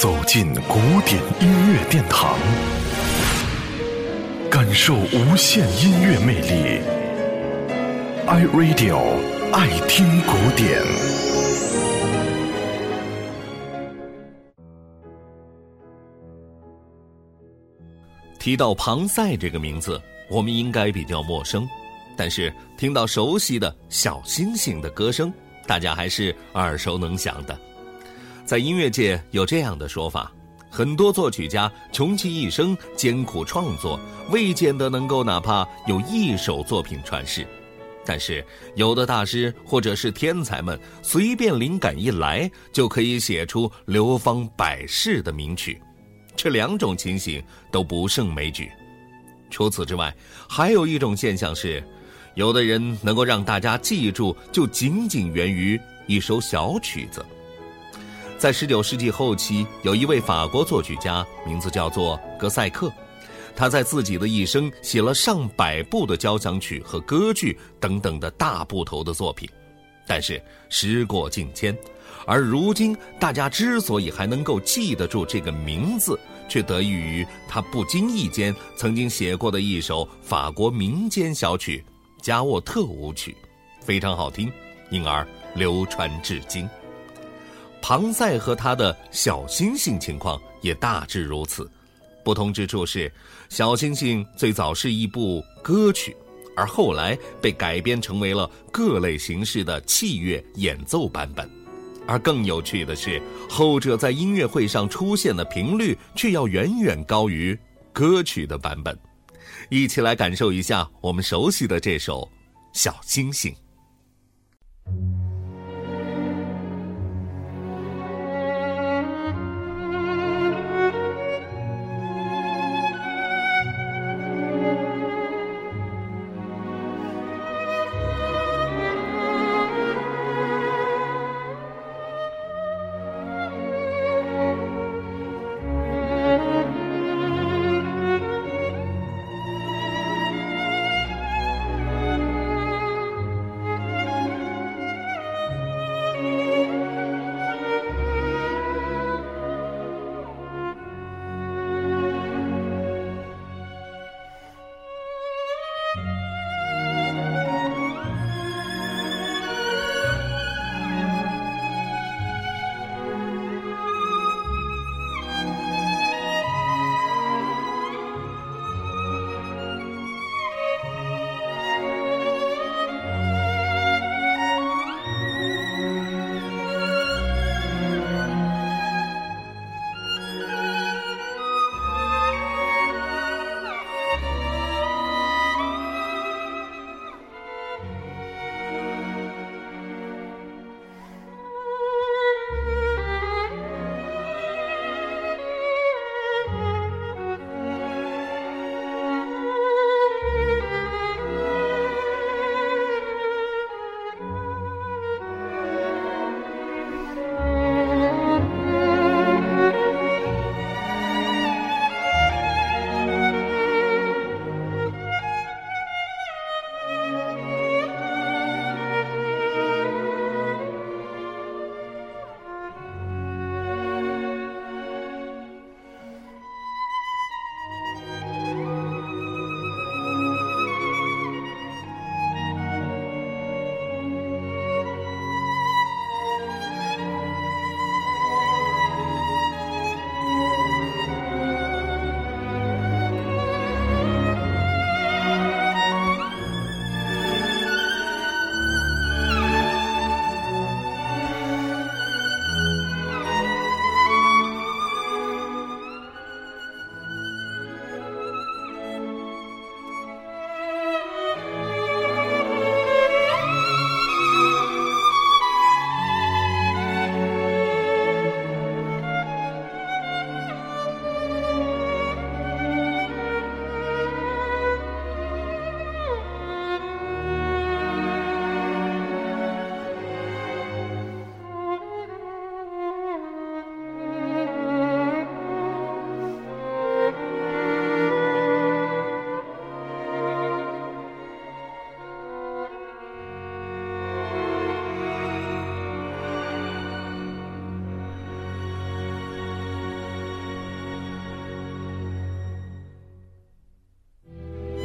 走进古典音乐殿堂，感受无限音乐魅力。iRadio 爱听古典。提到庞塞这个名字，我们应该比较陌生，但是听到熟悉的小星星的歌声，大家还是耳熟能详的。在音乐界有这样的说法：很多作曲家穷其一生艰苦创作，未见得能够哪怕有一首作品传世；但是有的大师或者是天才们，随便灵感一来，就可以写出流芳百世的名曲。这两种情形都不胜枚举。除此之外，还有一种现象是，有的人能够让大家记住，就仅仅源于一首小曲子。在十九世纪后期，有一位法国作曲家，名字叫做格赛克，他在自己的一生写了上百部的交响曲和歌剧等等的大部头的作品。但是时过境迁，而如今大家之所以还能够记得住这个名字，却得益于他不经意间曾经写过的一首法国民间小曲《加沃特舞曲》，非常好听，因而流传至今。庞赛和他的小星星情况也大致如此，不同之处是，小星星最早是一部歌曲，而后来被改编成为了各类形式的器乐演奏版本。而更有趣的是，后者在音乐会上出现的频率却要远远高于歌曲的版本。一起来感受一下我们熟悉的这首《小星星》。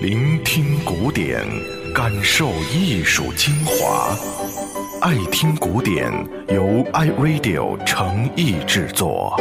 聆听古典，感受艺术精华。爱听古典，由 iRadio 诚意制作。